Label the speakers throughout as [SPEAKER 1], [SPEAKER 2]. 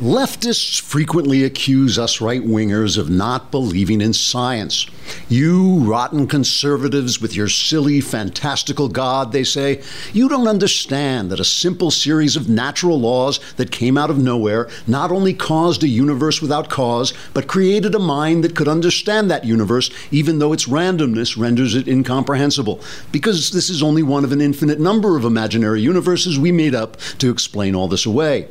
[SPEAKER 1] Leftists frequently accuse us right wingers of not believing in science. You rotten conservatives with your silly, fantastical God, they say, you don't understand that a simple series of natural laws that came out of nowhere not only caused a universe without cause, but created a mind that could understand that universe, even though its randomness renders it incomprehensible. Because this is only one of an infinite number of imaginary universes we made up to explain all this away.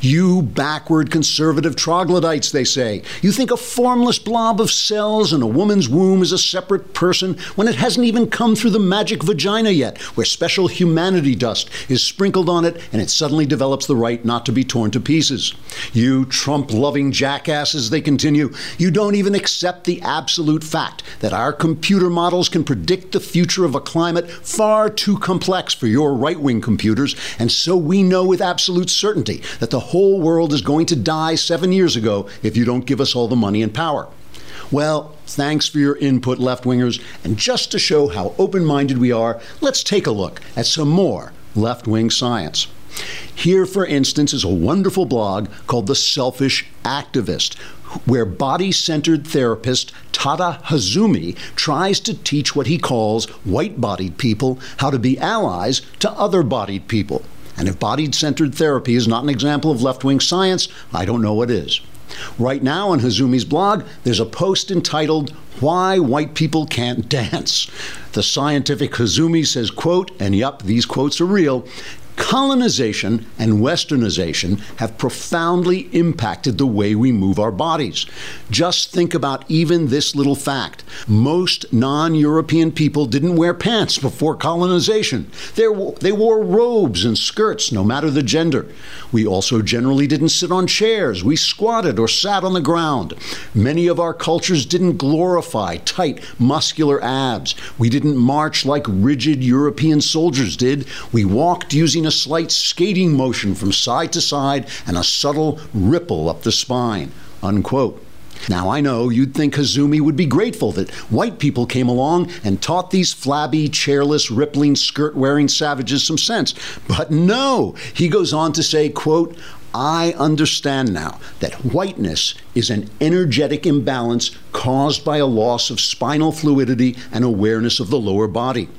[SPEAKER 1] You backward conservative troglodytes, they say. You think a formless blob of cells in a woman's womb is a separate person when it hasn't even come through the magic vagina yet, where special humanity dust is sprinkled on it and it suddenly develops the right not to be torn to pieces. You Trump loving jackasses, they continue. You don't even accept the absolute fact that our computer models can predict the future of a climate far too complex for your right wing computers, and so we know with absolute certainty that that the whole world is going to die seven years ago if you don't give us all the money and power. Well, thanks for your input, left wingers. And just to show how open minded we are, let's take a look at some more left wing science. Here, for instance, is a wonderful blog called The Selfish Activist, where body centered therapist Tada Hozumi tries to teach what he calls white bodied people how to be allies to other bodied people. And if body centered therapy is not an example of left wing science, I don't know what is. Right now on Hozumi's blog, there's a post entitled Why White People Can't Dance. The scientific Hazumi says, quote, and yup, these quotes are real, colonization and westernization have profoundly impacted the way we move our bodies. Just think about even this little fact. Most non European people didn't wear pants before colonization, they wore robes and skirts, no matter the gender. We also generally didn't sit on chairs, we squatted or sat on the ground. Many of our cultures didn't glorify tight, muscular abs. We didn't march like rigid European soldiers did. We walked using a slight skating motion from side to side and a subtle ripple up the spine. Unquote. Now, I know you'd think Hozumi would be grateful that white people came along and taught these flabby, chairless, rippling, skirt wearing savages some sense. But no, he goes on to say, quote, I understand now that whiteness is an energetic imbalance caused by a loss of spinal fluidity and awareness of the lower body.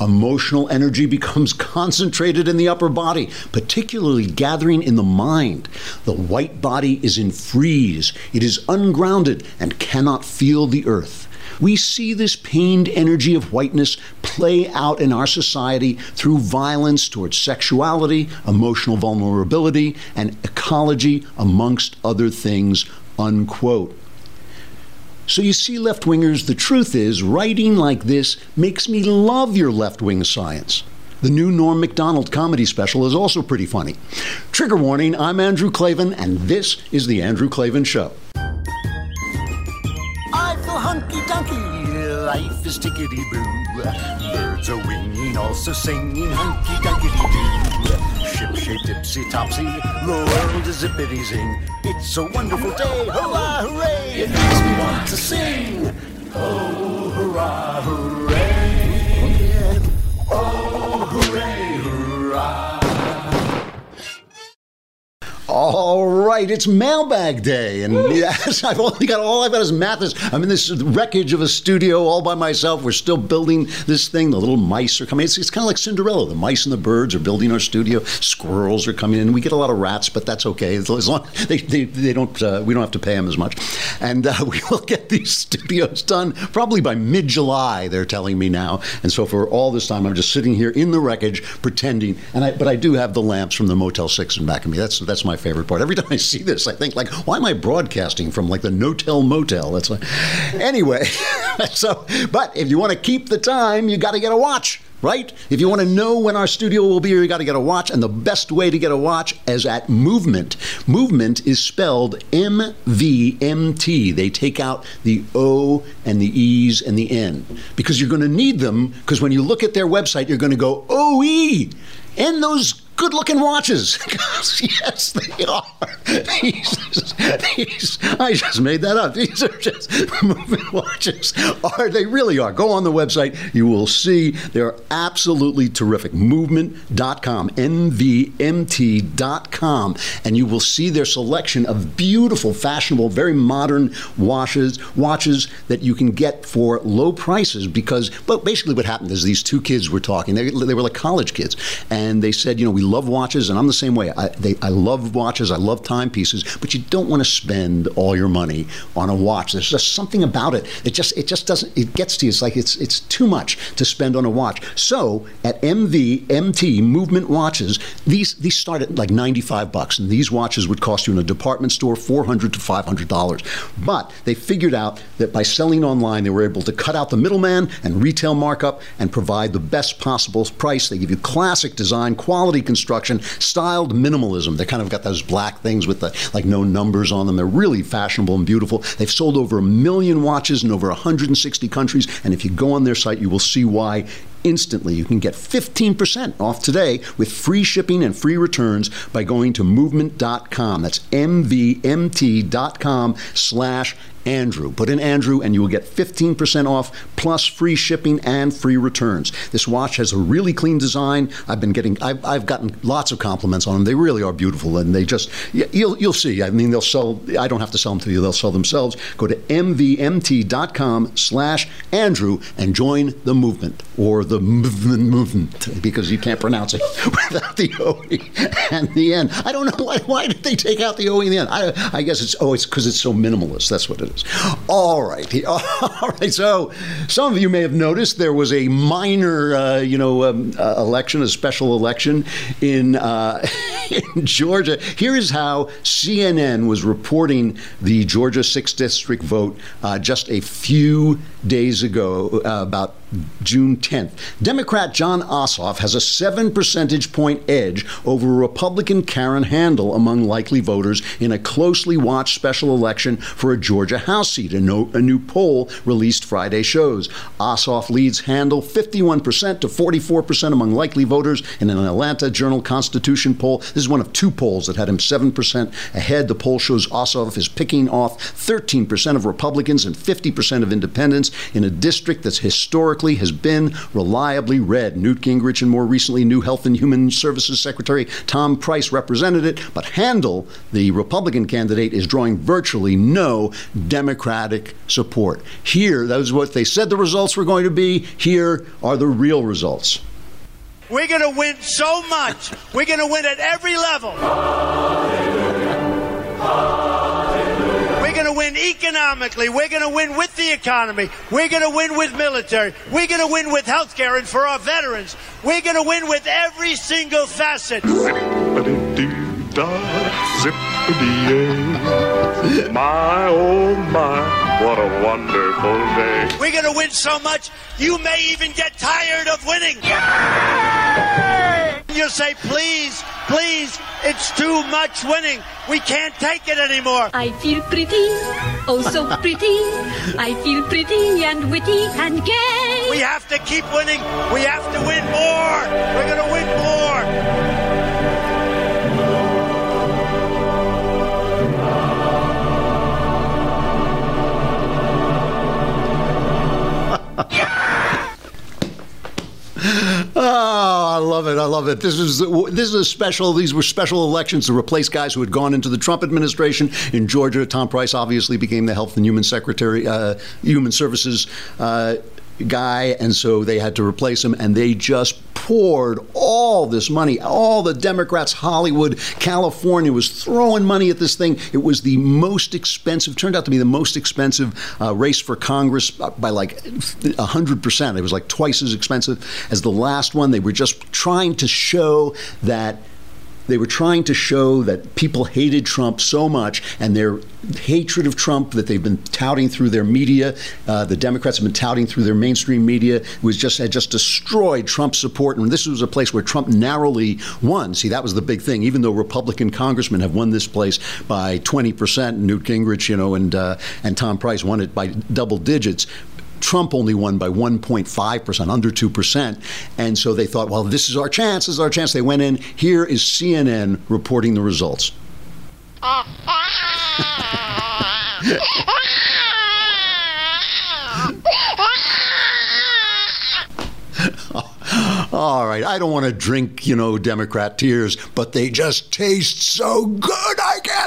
[SPEAKER 1] Emotional energy becomes concentrated in the upper body, particularly gathering in the mind. The white body is in freeze, it is ungrounded and cannot feel the earth. We see this pained energy of whiteness play out in our society through violence towards sexuality, emotional vulnerability, and ecology, amongst other things. Unquote. So you see, left wingers, the truth is, writing like this makes me love your left wing science. The new Norm MacDonald comedy special is also pretty funny. Trigger warning I'm Andrew Klavan, and this is The Andrew Klavan Show life is tickety boo. Birds are winging, also singing hunky dunky doo. Ship shape tipsy topsy, the world is zippity zing. It's a wonderful day, hurrah, hooray! It makes me want to sing. Oh, hurrah, hooray! All right, it's mailbag day, and yes, I've only got all I've got is Mathis. I'm in this wreckage of a studio all by myself. We're still building this thing. The little mice are coming. It's, it's kind of like Cinderella. The mice and the birds are building our studio. Squirrels are coming in. We get a lot of rats, but that's okay as long they they, they don't uh, we don't have to pay them as much, and uh, we will get these studios done probably by mid July. They're telling me now, and so for all this time, I'm just sitting here in the wreckage pretending. And I but I do have the lamps from the Motel Six in back of me. That's that's my favorite part. Every time I see this, I think like, why am I broadcasting from like the No-Tell Motel? That's like, anyway. so, but if you want to keep the time, you got to get a watch right? If you want to know when our studio will be here, you got to get a watch. And the best way to get a watch is at Movement. Movement is spelled M V M T. They take out the O and the E's and the N because you're going to need them because when you look at their website, you're going to go, O E. And those good looking watches. yes, they are. These, these, I just made that up. These are just movement watches. Are they really are? Go on the website. You will see they're absolutely terrific. Movement.com, MVMT.com, and you will see their selection of beautiful, fashionable, very modern watches, watches that you can get for low prices because, but basically what happened is these two kids were talking. They, they were like college kids, and they said, you know, we love watches, and I'm the same way. I, they, I love watches, I love timepieces, but you don't want to spend all your money on a watch. There's just something about it. It just it just doesn't. It gets to you. It's like it's it's too much to spend on a watch. So at MVMT Movement Watches, these these start at like 95 bucks, and these watches would cost you in a department store 400 to 500 dollars. But they figured out that by selling online, they were able to cut out the middleman and retail markup and provide the best possible price. They give you classic design, quality construction, styled minimalism. They kind of got those black things with the like no numbers on them. They're really fashionable and beautiful. They've sold over a million watches in over 160 countries, and if you go on their site, you will see why instantly. You can get 15% off today with free shipping and free returns by going to movement.com. That's mvmt.com slash Andrew. Put in Andrew and you will get 15% off plus free shipping and free returns. This watch has a really clean design. I've been getting I've, I've gotten lots of compliments on them. They really are beautiful and they just you'll you'll see. I mean they'll sell I don't have to sell them to you. They'll sell themselves. Go to mvmt.com slash Andrew and join the movement or the movement movement because you can't pronounce it without the O and the N. I don't know why, why did they take out the O and the N. I, I guess it's oh it's because it's so minimalist. That's what it is. All right, all right. So some of you may have noticed there was a minor, uh, you know, um, uh, election, a special election in uh, in Georgia. Here is how CNN was reporting the Georgia sixth district vote uh, just a few days ago, uh, about June 10th. Democrat John Ossoff has a seven percentage point edge over Republican Karen Handel among likely voters in a closely watched special election for a Georgia House seat. A, no, a new poll released Friday shows. Ossoff leads Handel 51% to 44% among likely voters in an Atlanta Journal Constitution poll. This is one of two polls that had him 7% ahead. The poll shows Ossoff is picking off 13% of Republicans and 50% of independents in a district that's historically has been reliably red. Newt Gingrich and more recently new Health and Human Services Secretary Tom Price represented it, but Handel, the Republican candidate, is drawing virtually no Democratic support. Here, that was what they said the results were going to be. Here are the real results.
[SPEAKER 2] We're going to win so much. We're going to win at every level. We're going to win economically. We're going to win with the economy. We're going to win with military. We're going to win with health care and for our veterans. We're going to win with every single facet.
[SPEAKER 3] My oh my, what a wonderful day.
[SPEAKER 2] We're going to win so much, you may even get tired of winning. You'll say, please, please, it's too much winning. We can't take it anymore.
[SPEAKER 4] I feel pretty, oh so pretty. I feel pretty and witty and gay.
[SPEAKER 2] We have to keep winning. We have to win more. We're going to win more.
[SPEAKER 1] I love it! I love it. This is this is a special. These were special elections to replace guys who had gone into the Trump administration in Georgia. Tom Price obviously became the Health and Human Secretary, uh, Human Services. Uh, guy, and so they had to replace him, and they just poured all this money. All the Democrats, Hollywood, California, was throwing money at this thing. It was the most expensive, turned out to be the most expensive uh, race for Congress by like 100%. It was like twice as expensive as the last one. They were just trying to show that they were trying to show that people hated Trump so much, and their hatred of Trump that they've been touting through their media, uh, the Democrats have been touting through their mainstream media, was just had just destroyed Trump's support. And this was a place where Trump narrowly won. See, that was the big thing. Even though Republican congressmen have won this place by 20 percent, Newt Gingrich, you know, and uh, and Tom Price won it by double digits. Trump only won by 1.5%, under 2%. And so they thought, well, this is our chance, this is our chance. They went in. Here is CNN reporting the results. All right, I don't want to drink, you know, Democrat tears, but they just taste so good.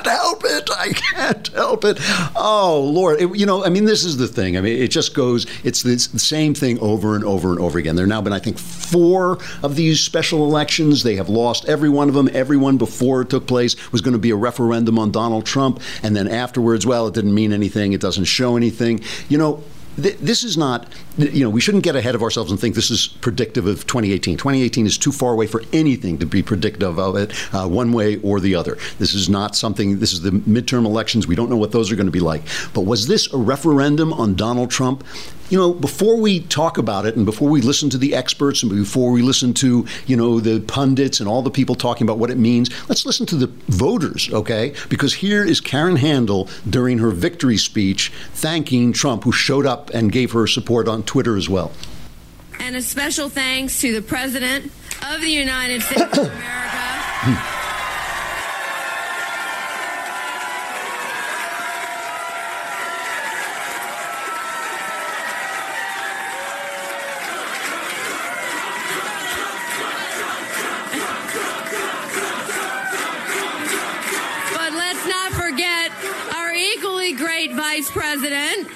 [SPEAKER 1] Can't help it. I can't help it. Oh, Lord. It, you know, I mean, this is the thing. I mean, it just goes, it's the same thing over and over and over again. There have now been, I think, four of these special elections. They have lost every one of them. Everyone before it took place was going to be a referendum on Donald Trump. And then afterwards, well, it didn't mean anything. It doesn't show anything. You know, this is not, you know, we shouldn't get ahead of ourselves and think this is predictive of 2018. 2018 is too far away for anything to be predictive of it uh, one way or the other. This is not something, this is the midterm elections. We don't know what those are going to be like. But was this a referendum on Donald Trump? you know, before we talk about it and before we listen to the experts and before we listen to, you know, the pundits and all the people talking about what it means, let's listen to the voters, okay? Because here is Karen Handel during her victory speech thanking Trump, who showed up and gave her support on Twitter as well.
[SPEAKER 5] And a special thanks to the President of the United States of America. But let's not forget our equally great Vice President.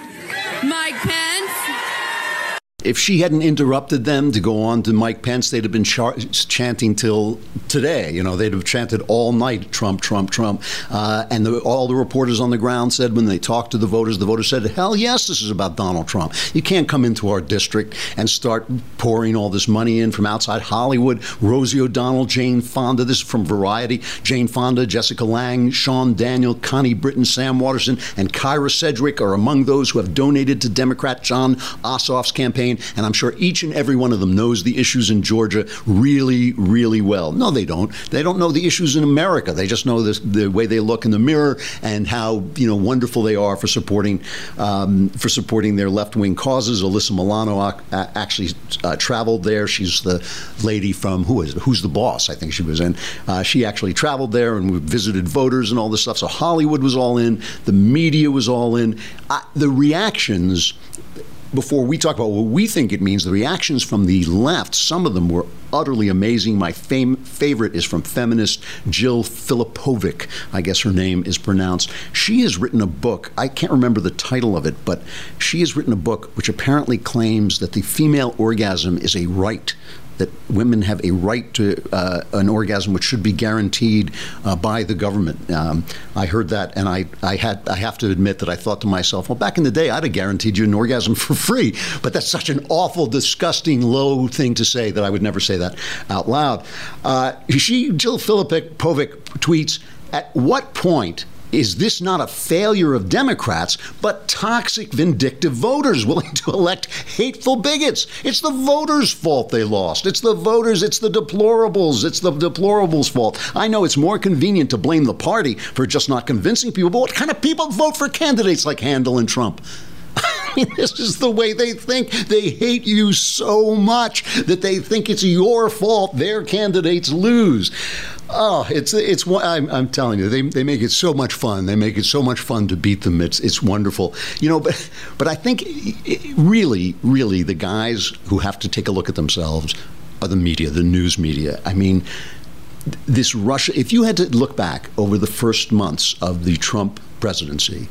[SPEAKER 1] If she hadn't interrupted them to go on to Mike Pence, they'd have been char- chanting till today. You know, they'd have chanted all night, Trump, Trump, Trump. Uh, and the, all the reporters on the ground said when they talked to the voters, the voters said, hell yes, this is about Donald Trump. You can't come into our district and start pouring all this money in from outside Hollywood. Rosie O'Donnell, Jane Fonda, this is from Variety. Jane Fonda, Jessica Lange, Sean Daniel, Connie Britton, Sam Waterston, and Kyra Sedgwick are among those who have donated to Democrat John Ossoff's campaign, and I'm sure each and every one of them knows the issues in Georgia really, really well. No, they don't. They don't know the issues in America. They just know this, the way they look in the mirror and how you know wonderful they are for supporting um, for supporting their left wing causes. Alyssa Milano actually uh, traveled there. She's the lady from who is? Who's the boss? I think she was in. Uh, she actually traveled there and visited voters and all this stuff. So Hollywood was all in. The media was all in. Uh, the reactions before we talk about what we think it means, the reactions from the left, some of them were utterly amazing. My fam- favorite is from feminist Jill Filipovic, I guess her name is pronounced. She has written a book, I can't remember the title of it, but she has written a book which apparently claims that the female orgasm is a right that women have a right to uh, an orgasm which should be guaranteed uh, by the government. Um, I heard that, and I, I had I have to admit that I thought to myself, well, back in the day, I'd have guaranteed you an orgasm for free. But that's such an awful, disgusting, low thing to say that I would never say that out loud. Uh, she, Jill Filipovic, tweets. At what point is this not a failure of Democrats, but toxic, vindictive voters willing to elect hateful bigots? It's the voters' fault they lost. It's the voters, it's the deplorables, it's the deplorables' fault. I know it's more convenient to blame the party for just not convincing people, but what kind of people vote for candidates like Handel and Trump? I mean, this is the way they think. They hate you so much that they think it's your fault their candidates lose. Oh, it's it's. I'm, I'm telling you, they, they make it so much fun. They make it so much fun to beat them. It's it's wonderful, you know. But but I think really, really, the guys who have to take a look at themselves are the media, the news media. I mean, this Russia. If you had to look back over the first months of the Trump presidency,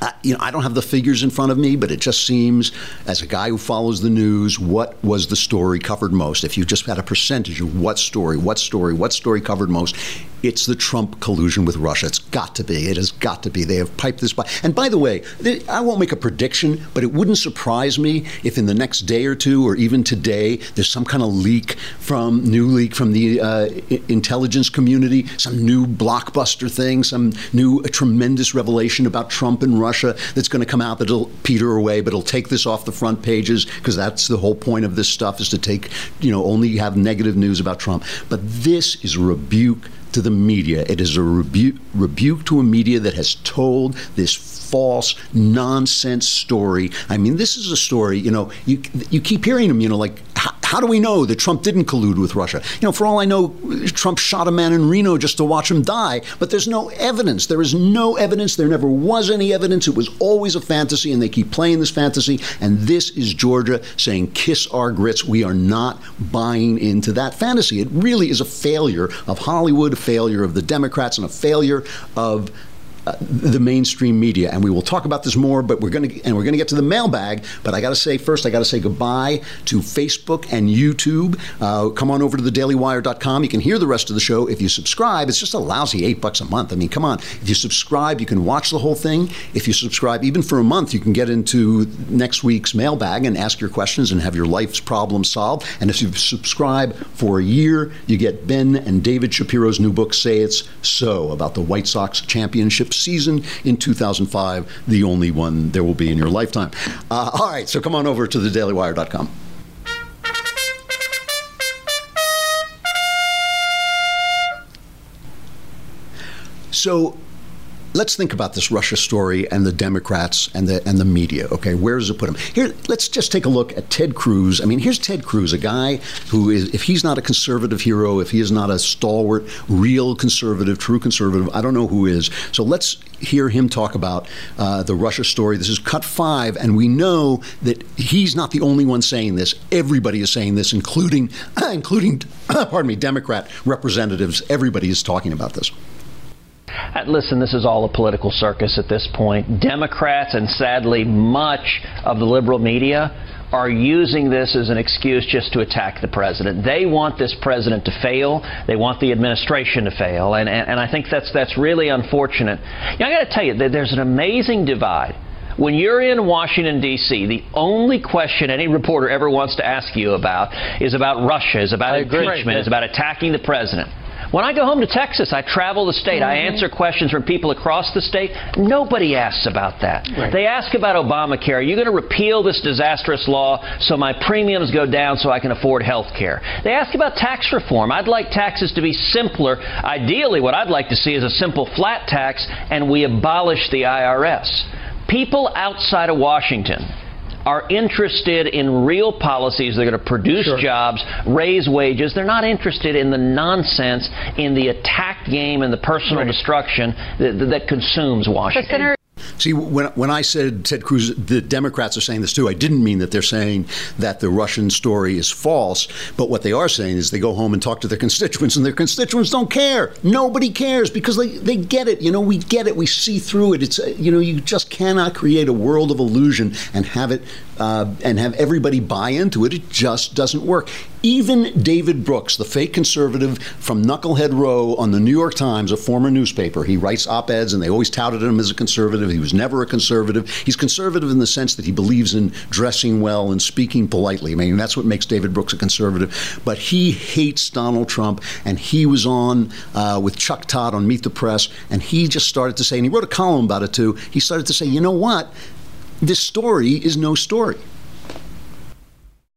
[SPEAKER 1] I, you know, I don't have the figures in front of me, but it just seems, as a guy who follows the news, what was the story covered most? If you just had a percentage of what story, what story, what story covered most, it's the Trump collusion with Russia. It's got to be. It has got to be. They have piped this by. And by the way, I won't make a prediction, but it wouldn't surprise me if in the next day or two, or even today, there's some kind of leak from new leak from the uh, intelligence community, some new blockbuster thing, some new tremendous revelation about Trump and Russia that's going to come out that'll peter away, but it'll take this off the front pages because that's the whole point of this stuff is to take, you know, only have negative news about Trump. But this is a rebuke to the media. It is a rebu- rebuke to a media that has told this false nonsense story. I mean, this is a story. You know, you you keep hearing them. You know, like how, how do we know that Trump didn't collude with Russia? You know, for all I know, Trump shot a man in Reno just to watch him die. But there's no evidence. There is no evidence. There never was any evidence. It was always a fantasy, and they keep playing this fantasy. And this is Georgia saying, "Kiss our grits." We are not buying into that fantasy. It really is a failure of Hollywood, a failure of the Democrats, and a failure of the mainstream media. And we will talk about this more, but we're going to and we're going to get to the mailbag. But I got to say first, I got to say goodbye to Facebook and YouTube. Uh, come on over to thedailywire.com. You can hear the rest of the show if you subscribe. It's just a lousy eight bucks a month. I mean, come on. If you subscribe, you can watch the whole thing. If you subscribe, even for a month, you can get into next week's mailbag and ask your questions and have your life's problems solved. And if you subscribe for a year, you get Ben and David Shapiro's new book, Say It's So, about the White Sox championship season in 2005, the only one there will be in your lifetime. Uh, all right, so come on over to thedailywire.com. So let's think about this Russia story and the Democrats and the and the media. Okay, where does it put them? Here, let's just take a look at Ted Cruz. I mean, here's Ted Cruz, a guy who is, if he's not a conservative hero, if he is not a stalwart, real conservative, true conservative, I don't know who is. So let's hear him talk about uh, the Russia story. This is cut five, and we know that he's not the only one saying this. Everybody is saying this, including including pardon me, Democrat representatives. Everybody is talking about this.
[SPEAKER 6] Uh, listen, this is all a political circus at this point. Democrats and sadly much of the liberal media are using this as an excuse just to attack the president. They want this president to fail. They want the administration to fail. And, and, and I think that's, that's really unfortunate. You know, I got to tell you, there's an amazing divide. When you're in Washington, D.C., the only question any reporter ever wants to ask you about is about Russia, is about impeachment, is about attacking the president. When I go home to Texas, I travel the state. Mm-hmm. I answer questions from people across the state. Nobody asks about that. Right. They ask about Obamacare. Are you going to repeal this disastrous law so my premiums go down so I can afford health care? They ask about tax reform. I'd like taxes to be simpler. Ideally, what I'd like to see is a simple flat tax and we abolish the IRS. People outside of Washington are interested in real policies that are going to produce sure. jobs, raise wages. They're not interested in the nonsense, in the attack game and the personal right. destruction that, that consumes Washington.
[SPEAKER 1] See, when, when I said Ted Cruz, the Democrats are saying this too, I didn't mean that they're saying that the Russian story is false. But what they are saying is they go home and talk to their constituents, and their constituents don't care. Nobody cares because they, they get it. You know, we get it. We see through it. It's, uh, you know, you just cannot create a world of illusion and have it uh, and have everybody buy into it. It just doesn't work. Even David Brooks, the fake conservative from Knucklehead Row on the New York Times, a former newspaper, he writes op eds and they always touted him as a conservative. He was never a conservative. He's conservative in the sense that he believes in dressing well and speaking politely. I mean, that's what makes David Brooks a conservative. But he hates Donald Trump, and he was on uh, with Chuck Todd on Meet the Press, and he just started to say, and he wrote a column about it too. He started to say, you know what? This story is no story.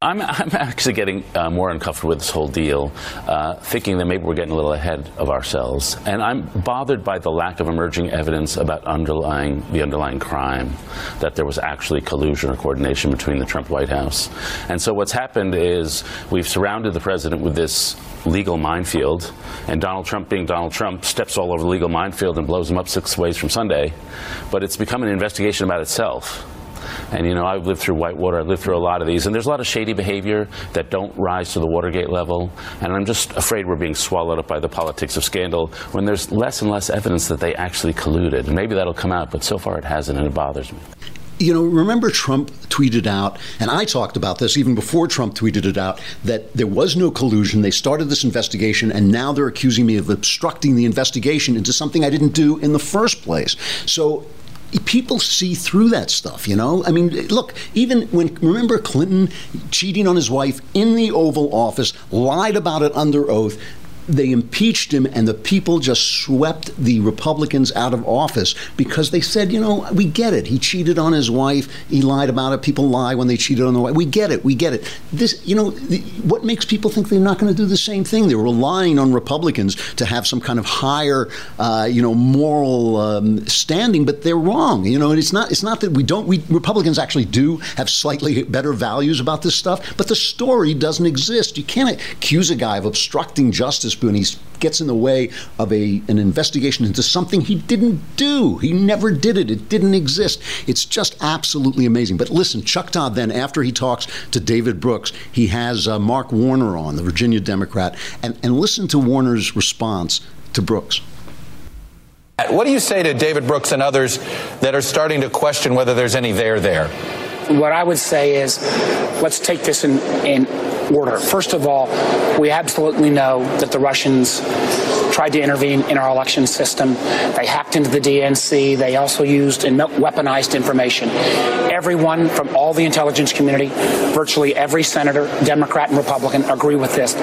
[SPEAKER 7] I'm, I'm actually getting uh, more uncomfortable with this whole deal, uh, thinking that maybe we're getting a little ahead of ourselves. And I'm bothered by the lack of emerging evidence about underlying the underlying crime, that there was actually collusion or coordination between the Trump White House. And so what's happened is we've surrounded the president with this legal minefield, and Donald Trump, being Donald Trump, steps all over the legal minefield and blows him up six ways from Sunday. But it's become an investigation about itself. And you know, I've lived through Whitewater, I've lived through a lot of these, and there's a lot of shady behavior that don't rise to the Watergate level. And I'm just afraid we're being swallowed up by the politics of scandal when there's less and less evidence that they actually colluded. And maybe that'll come out, but so far it hasn't, and it bothers me
[SPEAKER 1] you know, remember Trump tweeted out, and I talked about this even before Trump tweeted it out, that there was no collusion. They started this investigation, and now they're accusing me of obstructing the investigation into something I didn't do in the first place. So people see through that stuff, you know? I mean, look, even when, remember Clinton cheating on his wife in the Oval Office, lied about it under oath. They impeached him, and the people just swept the Republicans out of office because they said, you know, we get it. He cheated on his wife. He lied about it. People lie when they cheated on their wife. We get it. We get it. This, you know, the, what makes people think they're not going to do the same thing? They're relying on Republicans to have some kind of higher, uh, you know, moral um, standing, but they're wrong. You know, and it's not. It's not that we don't. We Republicans actually do have slightly better values about this stuff, but the story doesn't exist. You can't accuse a guy of obstructing justice when he gets in the way of a an investigation into something he didn't do. He never did it. It didn't exist. It's just absolutely amazing. But listen, Chuck Todd then after he talks to David Brooks, he has uh, Mark Warner on, the Virginia Democrat, and, and listen to Warner's response to Brooks.
[SPEAKER 8] What do you say to David Brooks and others that are starting to question whether there's any there there?
[SPEAKER 9] What I would say is let's take this in, in order. First of all, we absolutely know that the Russians tried to intervene in our election system. They hacked into the DNC. They also used and weaponized information. Everyone from all the intelligence community, virtually every senator, Democrat and Republican, agree with this,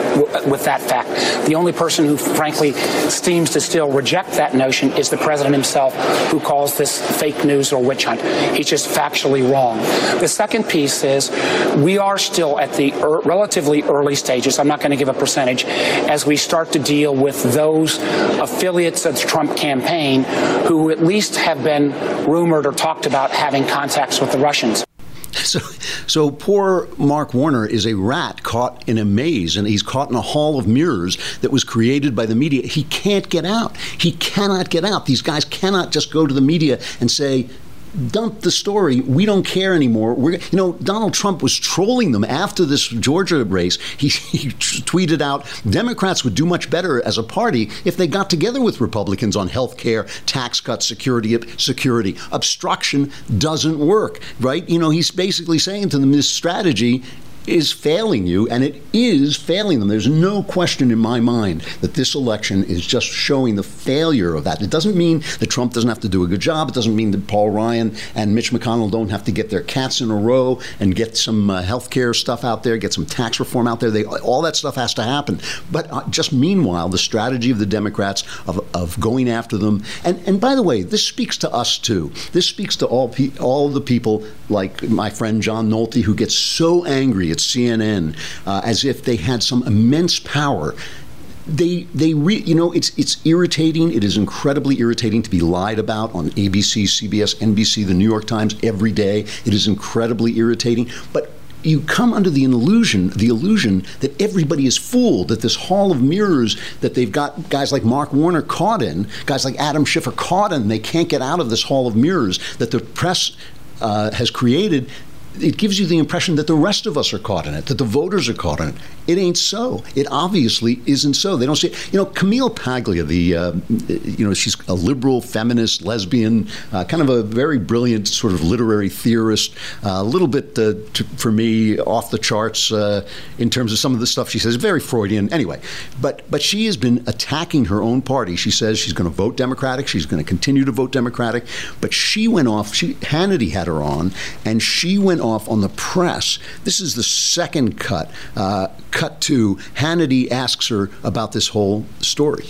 [SPEAKER 9] with that fact. The only person who, frankly, seems to still reject that notion is the president himself, who calls this fake news or witch hunt. He's just factually wrong. The second piece is we are still at the er- relatively early stages. I'm not going to give a percentage as we start to deal with those affiliates of the Trump campaign who at least have been rumored or talked about having contacts with the Russians.
[SPEAKER 1] So, so poor Mark Warner is a rat caught in a maze, and he's caught in a hall of mirrors that was created by the media. He can't get out. He cannot get out. These guys cannot just go to the media and say, dump the story. We don't care anymore. We're, you know, Donald Trump was trolling them after this Georgia race. He, he tweeted out Democrats would do much better as a party if they got together with Republicans on health care, tax cuts, security, security. Obstruction doesn't work, right? You know, he's basically saying to them this strategy is failing you, and it is failing them. There's no question in my mind that this election is just showing the failure of that. It doesn't mean that Trump doesn't have to do a good job. It doesn't mean that Paul Ryan and Mitch McConnell don't have to get their cats in a row and get some uh, health care stuff out there, get some tax reform out there. They, all that stuff has to happen. But uh, just meanwhile, the strategy of the Democrats of, of going after them, and, and by the way, this speaks to us too. This speaks to all, pe- all the people like my friend John Nolte who gets so angry CNN uh, as if they had some immense power. They they re, you know it's it's irritating. It is incredibly irritating to be lied about on ABC CBS NBC the New York Times every day. It is incredibly irritating. But you come under the illusion the illusion that everybody is fooled that this hall of mirrors that they've got guys like Mark Warner caught in guys like Adam Schiffer caught in they can't get out of this hall of mirrors that the press uh, has created it gives you the impression that the rest of us are caught in it, that the voters are caught in it. It ain't so. It obviously isn't so. They don't see it. You know, Camille Paglia, the, uh, you know, she's a liberal, feminist, lesbian, uh, kind of a very brilliant sort of literary theorist, uh, a little bit, uh, for me, off the charts uh, in terms of some of the stuff she says, very Freudian. Anyway, but, but she has been attacking her own party. She says she's going to vote Democratic. She's going to continue to vote Democratic. But she went off, she, Hannity had her on, and she went off on the press. This is the second cut. Uh, cut to Hannity asks her about this whole story.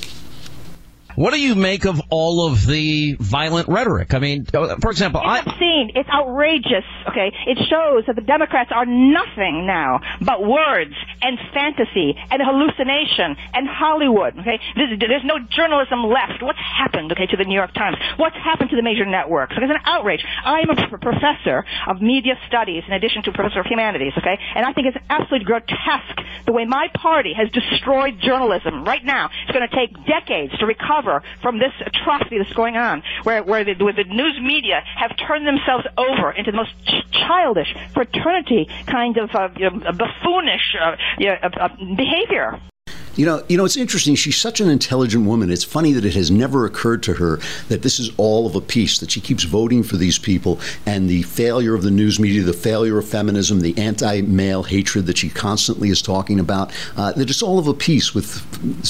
[SPEAKER 10] What do you make of all of the violent rhetoric? I mean, for example,
[SPEAKER 11] it's I, obscene. It's outrageous. Okay, it shows that the Democrats are nothing now but words and fantasy and hallucination and Hollywood. Okay, there's, there's no journalism left. What's happened? Okay, to the New York Times. What's happened to the major networks? Okay, it's an outrage. I'm a professor of media studies in addition to professor of humanities. Okay, and I think it's absolutely grotesque the way my party has destroyed journalism. Right now, it's going to take decades to recover recover from this atrocity that's going on, where, where, the, where the news media have turned themselves over into the most ch- childish, fraternity kind of uh, you know, buffoonish uh, you know, uh, behavior.
[SPEAKER 1] You know, you know, it's interesting. She's such an intelligent woman. It's funny that it has never occurred to her that this is all of a piece. That she keeps voting for these people, and the failure of the news media, the failure of feminism, the anti-male hatred that she constantly is talking about. Uh, that it's all of a piece with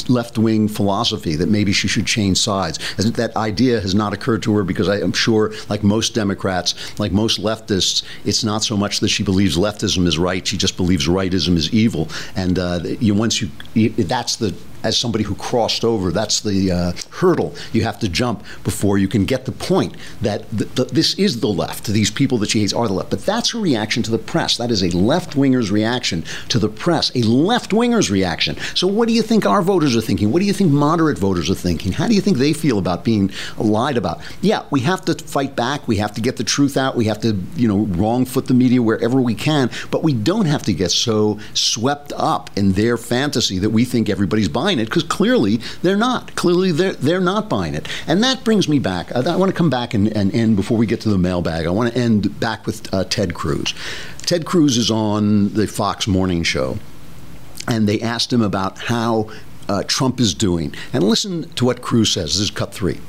[SPEAKER 1] left-wing philosophy. That maybe she should change sides. That idea has not occurred to her because I am sure, like most Democrats, like most leftists, it's not so much that she believes leftism is right. She just believes rightism is evil. And uh, you once you, you that's the as somebody who crossed over. That's the uh, hurdle you have to jump before you can get the point that th- th- this is the left. These people that she hates are the left. But that's her reaction to the press. That is a left winger's reaction to the press, a left winger's reaction. So, what do you think our voters are thinking? What do you think moderate voters are thinking? How do you think they feel about being lied about? Yeah, we have to fight back. We have to get the truth out. We have to, you know, wrong foot the media wherever we can. But we don't have to get so swept up in their fantasy that we think everybody's buying it because clearly they're not. Clearly they're, they're not buying it. And that brings me back. I, I want to come back and, and end before we get to the mailbag. I want to end back with uh, Ted Cruz. Ted Cruz is on the Fox Morning Show, and they asked him about how uh, Trump is doing. And listen to what Cruz says. This is cut three.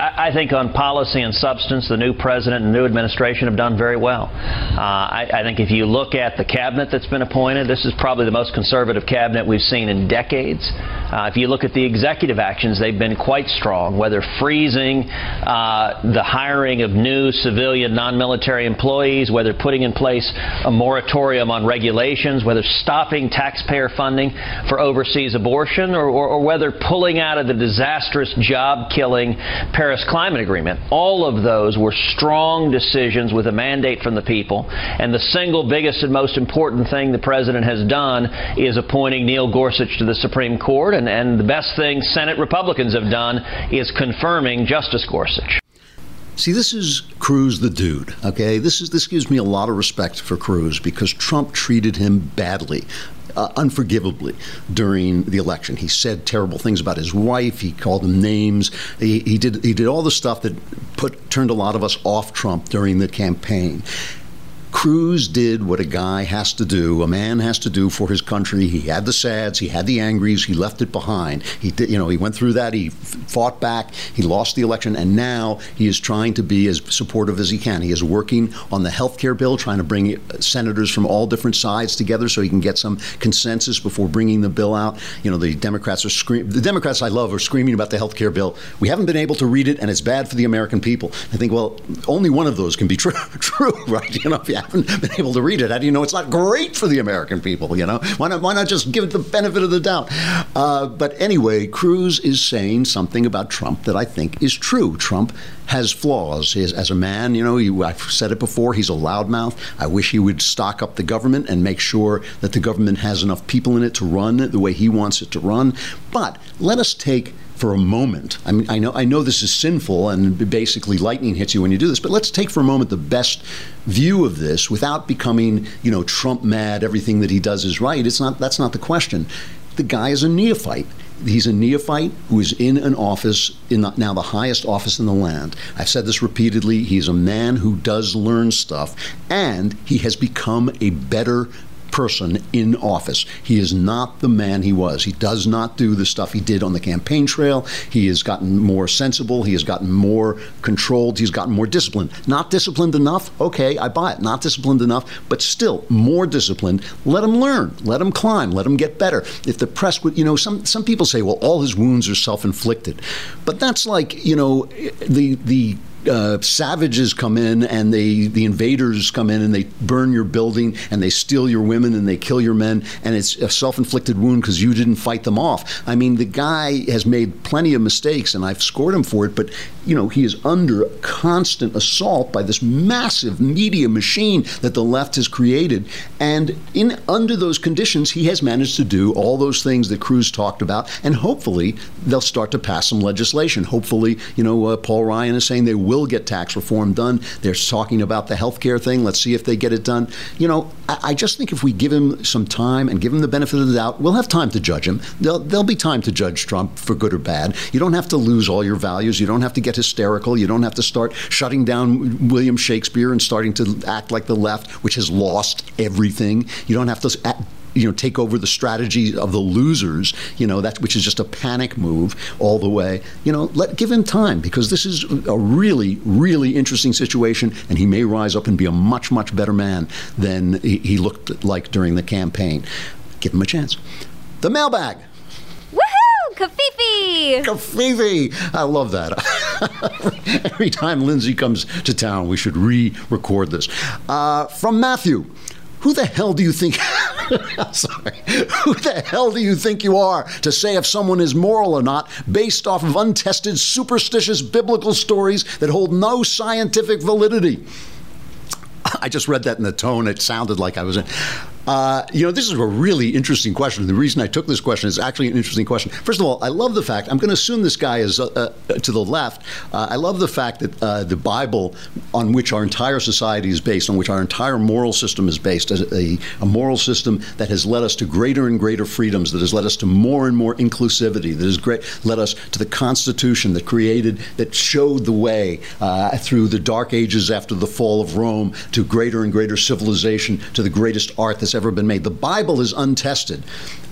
[SPEAKER 6] I, I think on policy and substance, the new president and new administration have done very well. Uh, I, I think if you look at the cabinet that's been appointed, this is probably the most conservative cabinet we've seen in decades. Uh, if you look at the executive actions, they've been quite strong, whether freezing uh, the hiring of new civilian non-military employees, whether putting in place a moratorium on regulations, whether stopping taxpayer funding for overseas abortion, or, or, or whether pulling out of the disastrous job-killing Paris Climate Agreement. All of those were strong decisions with a mandate from the people. And the single biggest and most important thing the president has done is appointing Neil Gorsuch to the Supreme Court. And, and the best thing Senate Republicans have done is confirming Justice Gorsuch.
[SPEAKER 1] See, this is Cruz the dude, okay? This is this gives me a lot of respect for Cruz because Trump treated him badly. Uh, unforgivably during the election. He said terrible things about his wife. He called him names. He, he did he did all the stuff that put turned a lot of us off Trump during the campaign. Cruz did what a guy has to do, a man has to do for his country. He had the sads, he had the angries, he left it behind. He did, you know, he went through that. He fought back. He lost the election, and now he is trying to be as supportive as he can. He is working on the health care bill, trying to bring senators from all different sides together so he can get some consensus before bringing the bill out. You know, the Democrats are screaming. The Democrats I love are screaming about the health care bill. We haven't been able to read it, and it's bad for the American people. I think, well, only one of those can be true, true right? You know, if you haven't been able to read it, how do you know it's not great for the American people? You know, why not? Why not just give it the benefit of the doubt? Uh, but anyway, Cruz is saying something about Trump that I think is true. Trump has flaws as, as a man. You know, I've said it before. He's a loudmouth. I wish he would stock up the government and make sure that the government has enough people in it to run the way he wants it to run. But let us take for a moment. I mean, I know I know this is sinful and basically lightning hits you when you do this, but let's take for a moment the best view of this without becoming, you know, Trump mad. Everything that he does is right. It's not. That's not the question. The guy is a neophyte. He's a neophyte who is in an office, in the, now the highest office in the land. I've said this repeatedly. He's a man who does learn stuff, and he has become a better person in office. He is not the man he was. He does not do the stuff he did on the campaign trail. He has gotten more sensible. He has gotten more controlled. He's gotten more disciplined. Not disciplined enough? Okay, I buy it. Not disciplined enough, but still more disciplined. Let him learn. Let him climb. Let him get better. If the press would, you know, some some people say, well, all his wounds are self-inflicted, but that's like, you know, the the uh, savages come in and they the invaders come in and they burn your building and they steal your women and they kill your men and it's a self-inflicted wound because you didn't fight them off. I mean, the guy has made plenty of mistakes and I've scored him for it, but you know he is under constant assault by this massive media machine that the left has created, and in under those conditions he has managed to do all those things that Cruz talked about, and hopefully they'll start to pass some legislation. Hopefully, you know, uh, Paul Ryan is saying they will get tax reform done. They're talking about the health care thing. Let's see if they get it done. You know, I, I, just think if we give him some time and give him the benefit of the doubt, we'll have time to judge him. There'll, there'll be time to judge Trump for good or bad. You don't have to lose all your values. You don't have to get hysterical. You don't have to start shutting down William Shakespeare and starting to act like the left, which has lost everything. You don't have to you know take over the strategy of the losers you know that which is just a panic move all the way you know let give him time because this is a really really interesting situation and he may rise up and be a much much better man than he, he looked like during the campaign give him a chance the mailbag
[SPEAKER 12] Woohoo! Covfefe!
[SPEAKER 1] Covfefe! I love that. Every time Lindsay comes to town, we should re record this. Uh, from Matthew Who the hell do you think? Sorry. Who the hell do you think you are to say if someone is moral or not based off of untested, superstitious biblical stories that hold no scientific validity? I just read that in the tone. It sounded like I was in. Uh, you know, this is a really interesting question. The reason I took this question is actually an interesting question. First of all, I love the fact, I'm going to assume this guy is uh, uh, to the left. Uh, I love the fact that uh, the Bible, on which our entire society is based, on which our entire moral system is based, a, a moral system that has led us to greater and greater freedoms, that has led us to more and more inclusivity, that has great, led us to the Constitution that created, that showed the way through the dark ages after the fall of Rome to greater and greater civilization, to the greatest art that's ever been made. The Bible is untested,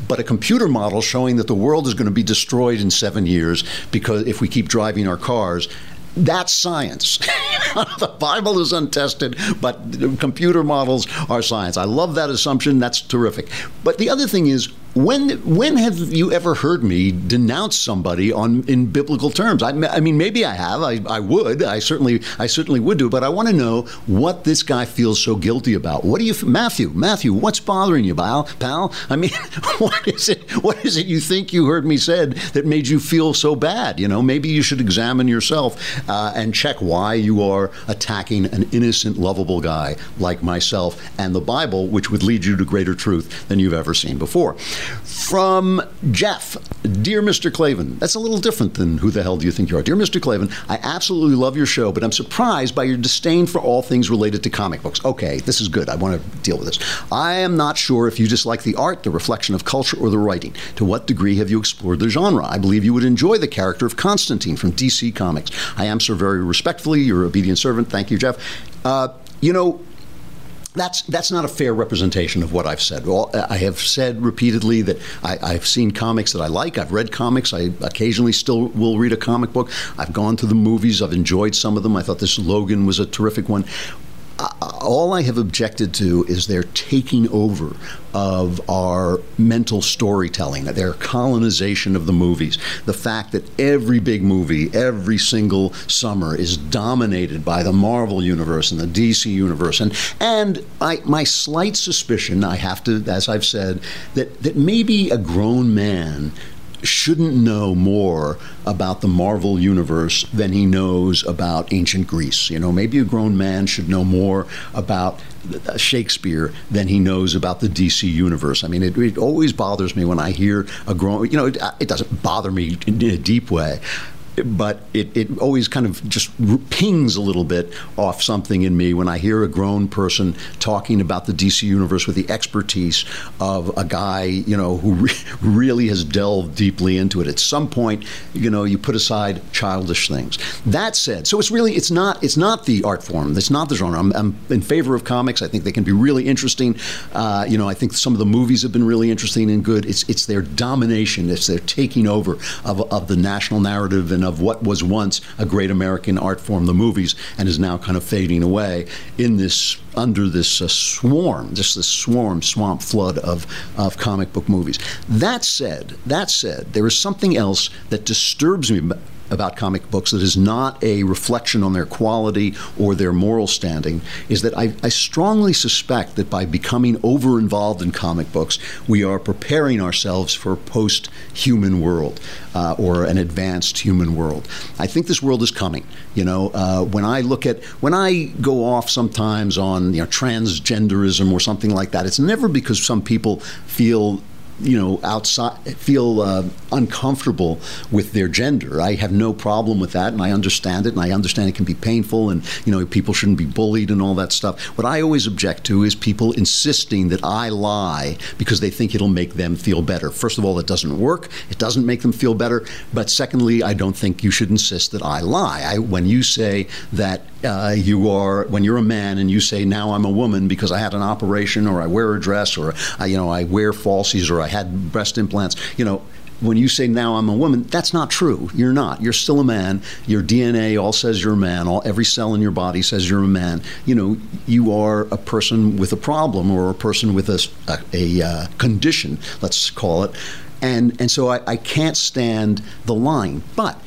[SPEAKER 1] but a computer model showing that the world is going to be destroyed in seven years because if we keep driving our cars. That's science. the Bible is untested, but computer models are science. I love that assumption. That's terrific. But the other thing is, when when have you ever heard me denounce somebody on in biblical terms? I, I mean, maybe I have. I, I would. I certainly I certainly would do. But I want to know what this guy feels so guilty about. What do you, Matthew? Matthew, what's bothering you, pal? Pal? I mean, what is it? What is it you think you heard me said that made you feel so bad? You know, maybe you should examine yourself uh, and check why you are attacking an innocent, lovable guy like myself and the Bible, which would lead you to greater truth than you've ever seen before. From Jeff, Dear Mr. Klavan, that's a little different than who the hell do you think you are? Dear Mr. Klavan, I absolutely love your show, but I'm surprised by your disdain for all things related to comic books. Okay, this is good. I want to deal with this. I am not sure if you dislike the art, the reflection of culture, or the writing. To what degree have you explored the genre? I believe you would enjoy the character of Constantine from DC Comics. I am, sir, very respectfully, your obedient servant. Thank you, Jeff. Uh, you know, that's that's not a fair representation of what I've said. Well, I have said repeatedly that I, have seen comics that I like. I've read comics. I occasionally still will read a comic book. I've gone to the movies. I've enjoyed some of them. I thought this Logan was a terrific one all I have objected to is their taking over of our mental storytelling, their colonization of the movies. The fact that every big movie, every single summer, is dominated by the Marvel universe and the DC universe, and and my my slight suspicion, I have to, as I've said, that that maybe a grown man shouldn't know more about the Marvel universe than he knows about ancient Greece. You know, maybe a grown man should know more about Shakespeare than he knows about the DC universe. I mean, it, it always bothers me when I hear a grown, you know, it, it doesn't bother me in a deep way but it, it always kind of just pings a little bit off something in me when I hear a grown person talking about the DC universe with the expertise of a guy, you know, who re- really has delved deeply into it. At some point, you know, you put aside childish things. That said, so it's really it's not it's not the art form. It's not the genre. I'm, I'm in favor of comics. I think they can be really interesting. Uh, you know, I think some of the movies have been really interesting and good. It's it's their domination. It's their taking over of, of the national narrative and of what was once a great American art form, the movies, and is now kind of fading away in this under this uh, swarm, just this swarm, swamp flood of, of comic book movies. That said, that said, there is something else that disturbs me about comic books that is not a reflection on their quality or their moral standing is that I, I strongly suspect that by becoming over involved in comic books, we are preparing ourselves for a post human world uh, or an advanced human world. I think this world is coming. You know, uh, when I look at, when I go off sometimes on, you know, transgenderism or something like that, it's never because some people feel you know, outside feel uh, uncomfortable with their gender. I have no problem with that, and I understand it, and I understand it can be painful, and you know, people shouldn't be bullied and all that stuff. What I always object to is people insisting that I lie because they think it'll make them feel better. First of all, it doesn't work. It doesn't make them feel better. But secondly, I don't think you should insist that I lie. I, when you say that uh, you are, when you're a man and you say now I'm a woman because I had an operation or I wear a dress or I, you know I wear falsies or I I had breast implants. You know, when you say now I'm a woman, that's not true. You're not. You're still a man. Your DNA all says you're a man. All every cell in your body says you're a man. You know, you are a person with a problem or a person with a, a, a uh, condition, let's call it. And and so I, I can't stand the line. But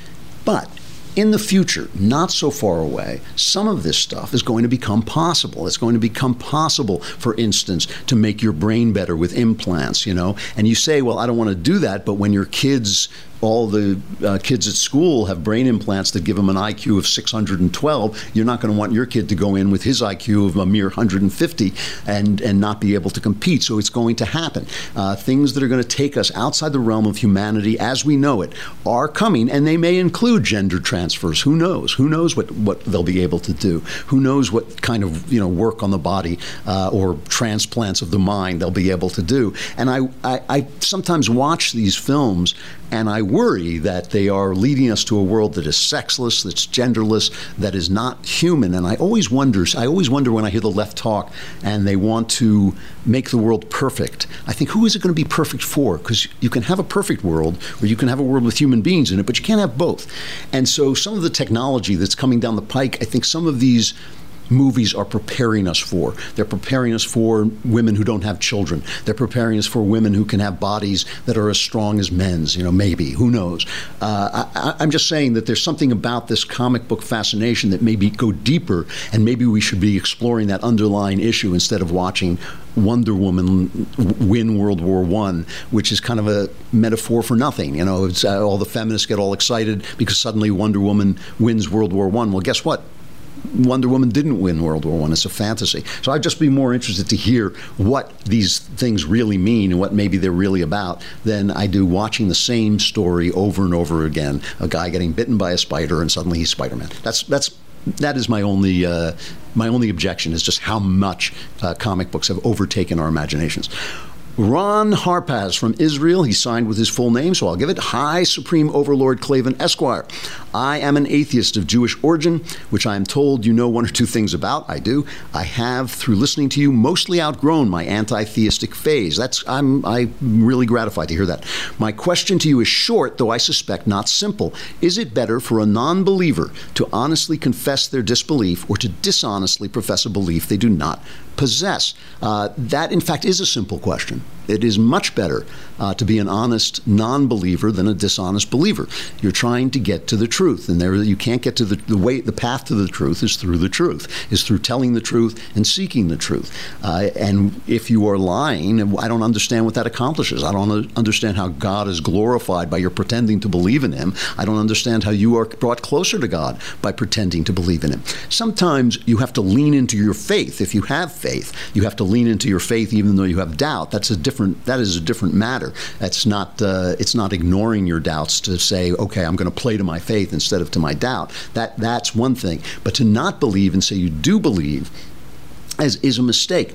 [SPEAKER 1] but in the future, not so far away, some of this stuff is going to become possible. It's going to become possible, for instance, to make your brain better with implants, you know. And you say, well, I don't want to do that, but when your kids all the uh, kids at school have brain implants that give them an IQ of 612, you're not going to want your kid to go in with his IQ of a mere 150 and, and not be able to compete. So it's going to happen. Uh, things that are going to take us outside the realm of humanity as we know it are coming, and they may include gender transfers. Who knows? Who knows what, what they'll be able to do? Who knows what kind of you know work on the body uh, or transplants of the mind they'll be able to do? And I, I, I sometimes watch these films and I worry that they are leading us to a world that is sexless, that's genderless, that is not human. And I always wonder, I always wonder when I hear the left talk and they want to make the world perfect. I think, who is it going to be perfect for? Because you can have a perfect world or you can have a world with human beings in it, but you can't have both. And so some of the technology that's coming down the pike, I think some of these movies are preparing us for. They're preparing us for women who don't have children. They're preparing us for women who can have bodies that are as strong as men's. You know, maybe who knows? Uh, I, am just saying that there's something about this comic book fascination that maybe go deeper, and maybe we should be exploring that underlying issue instead of watching Wonder Woman win World War One, which is kind of a metaphor for nothing. You know, uh, all the feminists get all excited because suddenly Wonder Woman wins World War One. Well, guess what? Wonder Woman didn't win World War One. It's a fantasy. So I'd just be more interested to hear what these things really mean and what maybe they're really about than I do watching the same story over and over again. A guy getting bitten by a spider and suddenly he's Spider Man. That's that's that is my only uh, my only objection is just how much uh, comic books have overtaken our imaginations. Ron Harpaz from Israel. He signed with his full name, so I'll give it High Supreme Overlord Klavan Esquire. I am an atheist of Jewish origin, which I am told you know one or two things about. I do. I have, through listening to you, mostly outgrown my anti-theistic phase. That's I'm I'm really gratified to hear that. My question to you is short, though I suspect not simple. Is it better for a non-believer to honestly confess their disbelief or to dishonestly profess a belief they do not possess? Uh, that, in fact, is a simple question. It is much better uh, to be an honest non believer than a dishonest believer. You're trying to get to the truth, and there you can't get to the, the way, the path to the truth is through the truth, is through telling the truth and seeking the truth. Uh, and if you are lying, I don't understand what that accomplishes. I don't understand how God is glorified by your pretending to believe in Him. I don't understand how you are brought closer to God by pretending to believe in Him. Sometimes you have to lean into your faith. If you have faith, you have to lean into your faith even though you have doubt. That's a different. That is a different matter. That's not. Uh, it's not ignoring your doubts to say, okay, I'm going to play to my faith instead of to my doubt. That that's one thing. But to not believe and say you do believe, as is a mistake.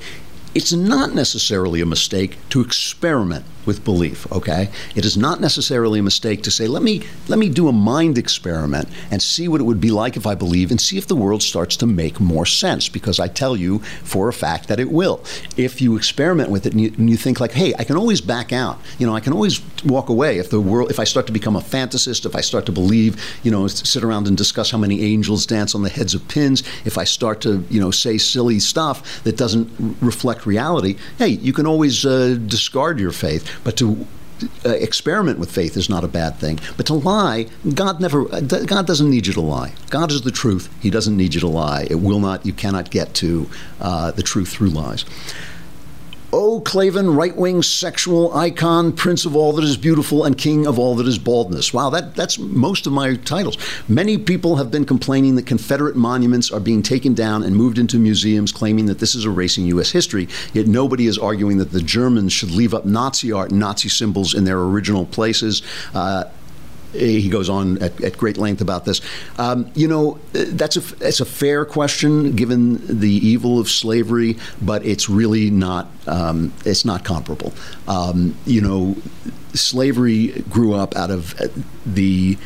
[SPEAKER 1] It's not necessarily a mistake to experiment with belief, okay? It is not necessarily a mistake to say, let me let me do a mind experiment and see what it would be like if I believe and see if the world starts to make more sense because I tell you for a fact that it will. If you experiment with it and you, and you think like, hey, I can always back out. You know, I can always walk away if the world if I start to become a fantasist, if I start to believe, you know, sit around and discuss how many angels dance on the heads of pins, if I start to, you know, say silly stuff that doesn't reflect reality, hey, you can always uh, discard your faith. But to uh, experiment with faith is not a bad thing. But to lie, God never, uh, God doesn't need you to lie. God is the truth. He doesn't need you to lie. It will not, you cannot get to uh, the truth through lies. O. Klavan, right wing sexual icon, prince of all that is beautiful, and king of all that is baldness. Wow, that, that's most of my titles. Many people have been complaining that Confederate monuments are being taken down and moved into museums, claiming that this is erasing U.S. history. Yet nobody is arguing that the Germans should leave up Nazi art and Nazi symbols in their original places. Uh, he goes on at, at, great length about this. Um, you know, that's a that's a fair question given the evil of slavery, but it's really not um, it's not comparable. Um, you know, slavery grew up out of the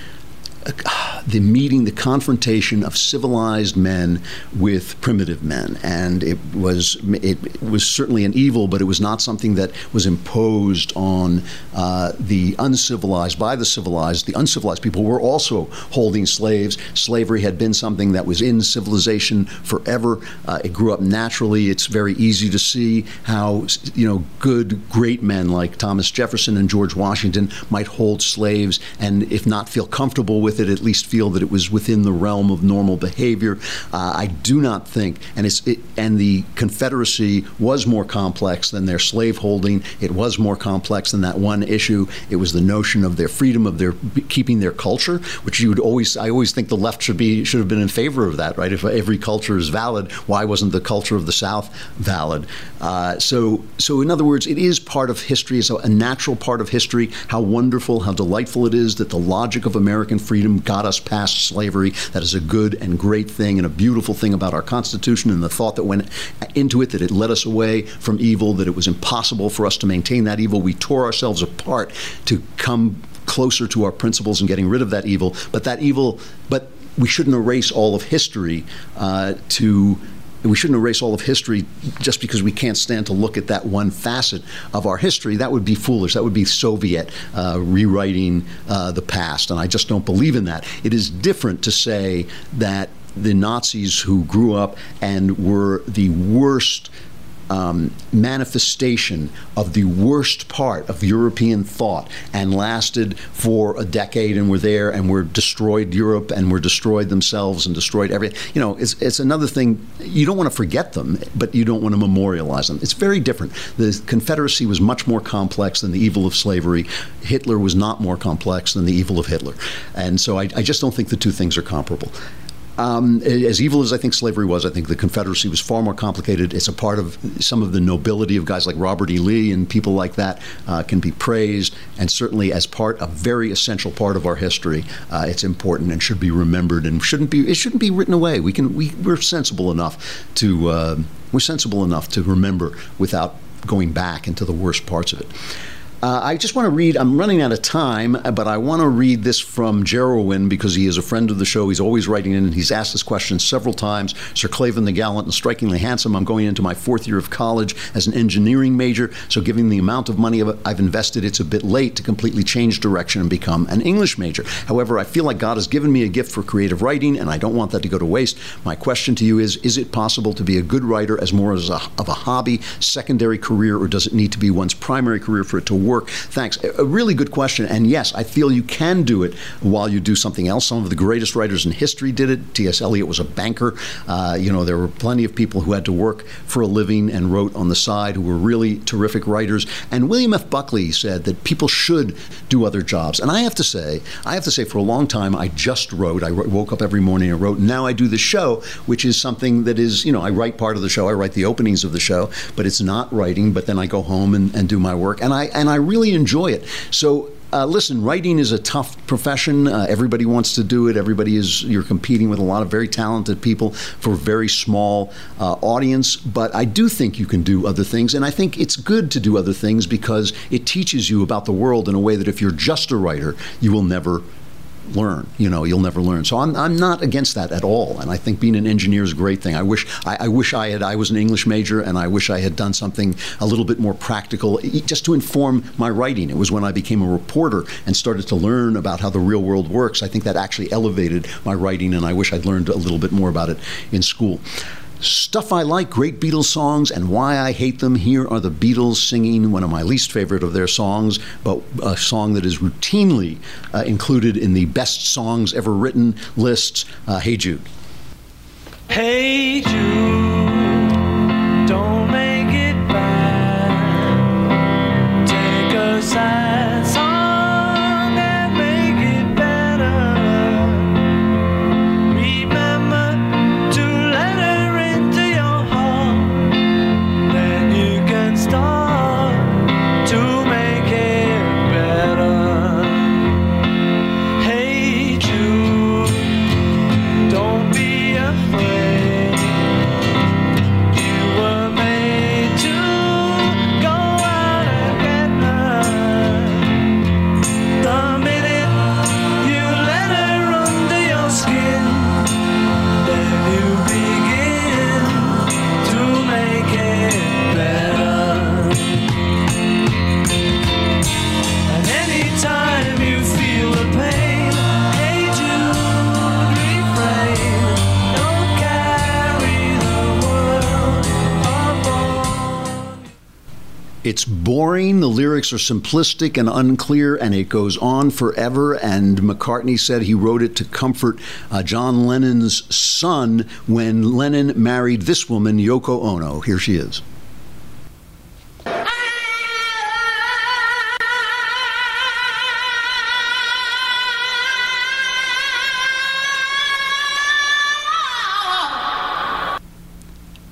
[SPEAKER 1] the meeting, the confrontation of civilized men with primitive men, and it was it was certainly an evil, but it was not something that was imposed on uh, the uncivilized by the civilized. The uncivilized people were also holding slaves. Slavery had been something that was in civilization forever. Uh, it grew up naturally. It's very easy to see how you know good, great men like Thomas Jefferson and George Washington might hold slaves, and if not feel comfortable with with it at least feel that it was within the realm of normal behavior. Uh, I do not think, and it's it, and the Confederacy was more complex than their slaveholding. It was more complex than that one issue. It was the notion of their freedom of their keeping their culture, which you would always. I always think the left should be should have been in favor of that, right? If every culture is valid, why wasn't the culture of the South valid? Uh, so, so in other words, it is part of history. It's a, a natural part of history. How wonderful, how delightful it is that the logic of American freedom got us past slavery. That is a good and great thing and a beautiful thing about our Constitution and the thought that went into it that it led us away from evil, that it was impossible for us to maintain that evil. We tore ourselves apart to come closer to our principles and getting rid of that evil. But that evil, but we shouldn't erase all of history uh, to we shouldn't erase all of history just because we can't stand to look at that one facet of our history. That would be foolish. That would be Soviet uh, rewriting uh, the past. And I just don't believe in that. It is different to say that the Nazis who grew up and were the worst um, manifestation of the worst part of European thought and lasted for a decade and were there and were destroyed Europe and were destroyed themselves and destroyed everything. You know, it's, it's another thing. You don't want to forget them, but you don't want to memorialize them. It's very different. The Confederacy was much more complex than the evil of slavery. Hitler was not more complex than the evil of Hitler. And so I, I just don't think the two things are comparable. Um, as evil as I think slavery was, I think the Confederacy was far more complicated. It's a part of some of the nobility of guys like Robert E. Lee and people like that uh, can be praised, and certainly as part, a very essential part of our history. Uh, it's important and should be remembered and shouldn't be. It shouldn't be written away. We can. We, we're sensible enough to. Uh, we're sensible enough to remember without going back into the worst parts of it. Uh, I just want to read, I'm running out of time, but I want to read this from Jerwin because he is a friend of the show. He's always writing in, and he's asked this question several times. Sir Klavan the Gallant and strikingly handsome. I'm going into my fourth year of college as an engineering major, so given the amount of money I've invested, it's a bit late to completely change direction and become an English major. However, I feel like God has given me a gift for creative writing, and I don't want that to go to waste. My question to you is Is it possible to be a good writer as more as a, of a hobby, secondary career, or does it need to be one's primary career for it to work? Work? Thanks. A really good question. And yes, I feel you can do it while you do something else. Some of the greatest writers in history did it. T.S. Eliot was a banker. Uh, you know, there were plenty of people who had to work for a living and wrote on the side who were really terrific writers. And William F. Buckley said that people should do other jobs. And I have to say, I have to say, for a long time, I just wrote. I woke up every morning and wrote. Now I do the show, which is something that is, you know, I write part of the show. I write the openings of the show, but it's not writing. But then I go home and, and do my work. And I and I really enjoy it. So uh, listen, writing is a tough profession. Uh, everybody wants to do it. Everybody is. You're competing with a lot of very talented people for a very small uh, audience. But I do think you can do other things, and I think it's good to do other things because it teaches you about the world in a way that if you're just a writer, you will never learn. You know, you'll never learn. So I'm, I'm not against that at all. And I think being an engineer is a great thing. I wish I, I, wish I had I was an English major and I wish I had done something a little bit more practical just to inform my writing. It was when I became a reporter and started to learn about how the real world works. I think that actually elevated my writing, and I wish I'd learned a little bit more about it in school. Stuff I like, great Beatles songs, and why I hate them. Here are the Beatles singing one of my least favorite of their songs, but a song that is routinely uh, included in the best songs ever written lists. Uh, hey Jude.
[SPEAKER 13] Hey Jude.
[SPEAKER 1] Boring, the lyrics are simplistic and unclear, and it goes on forever. And McCartney said he wrote it to comfort uh, John Lennon's son when Lennon married this woman, Yoko Ono. Here she is.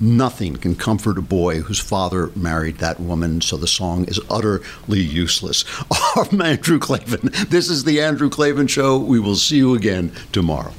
[SPEAKER 1] Nothing can comfort a boy whose father married that woman, so the song is utterly useless. I'm Andrew Klavan. This is The Andrew Klavan Show. We will see you again tomorrow.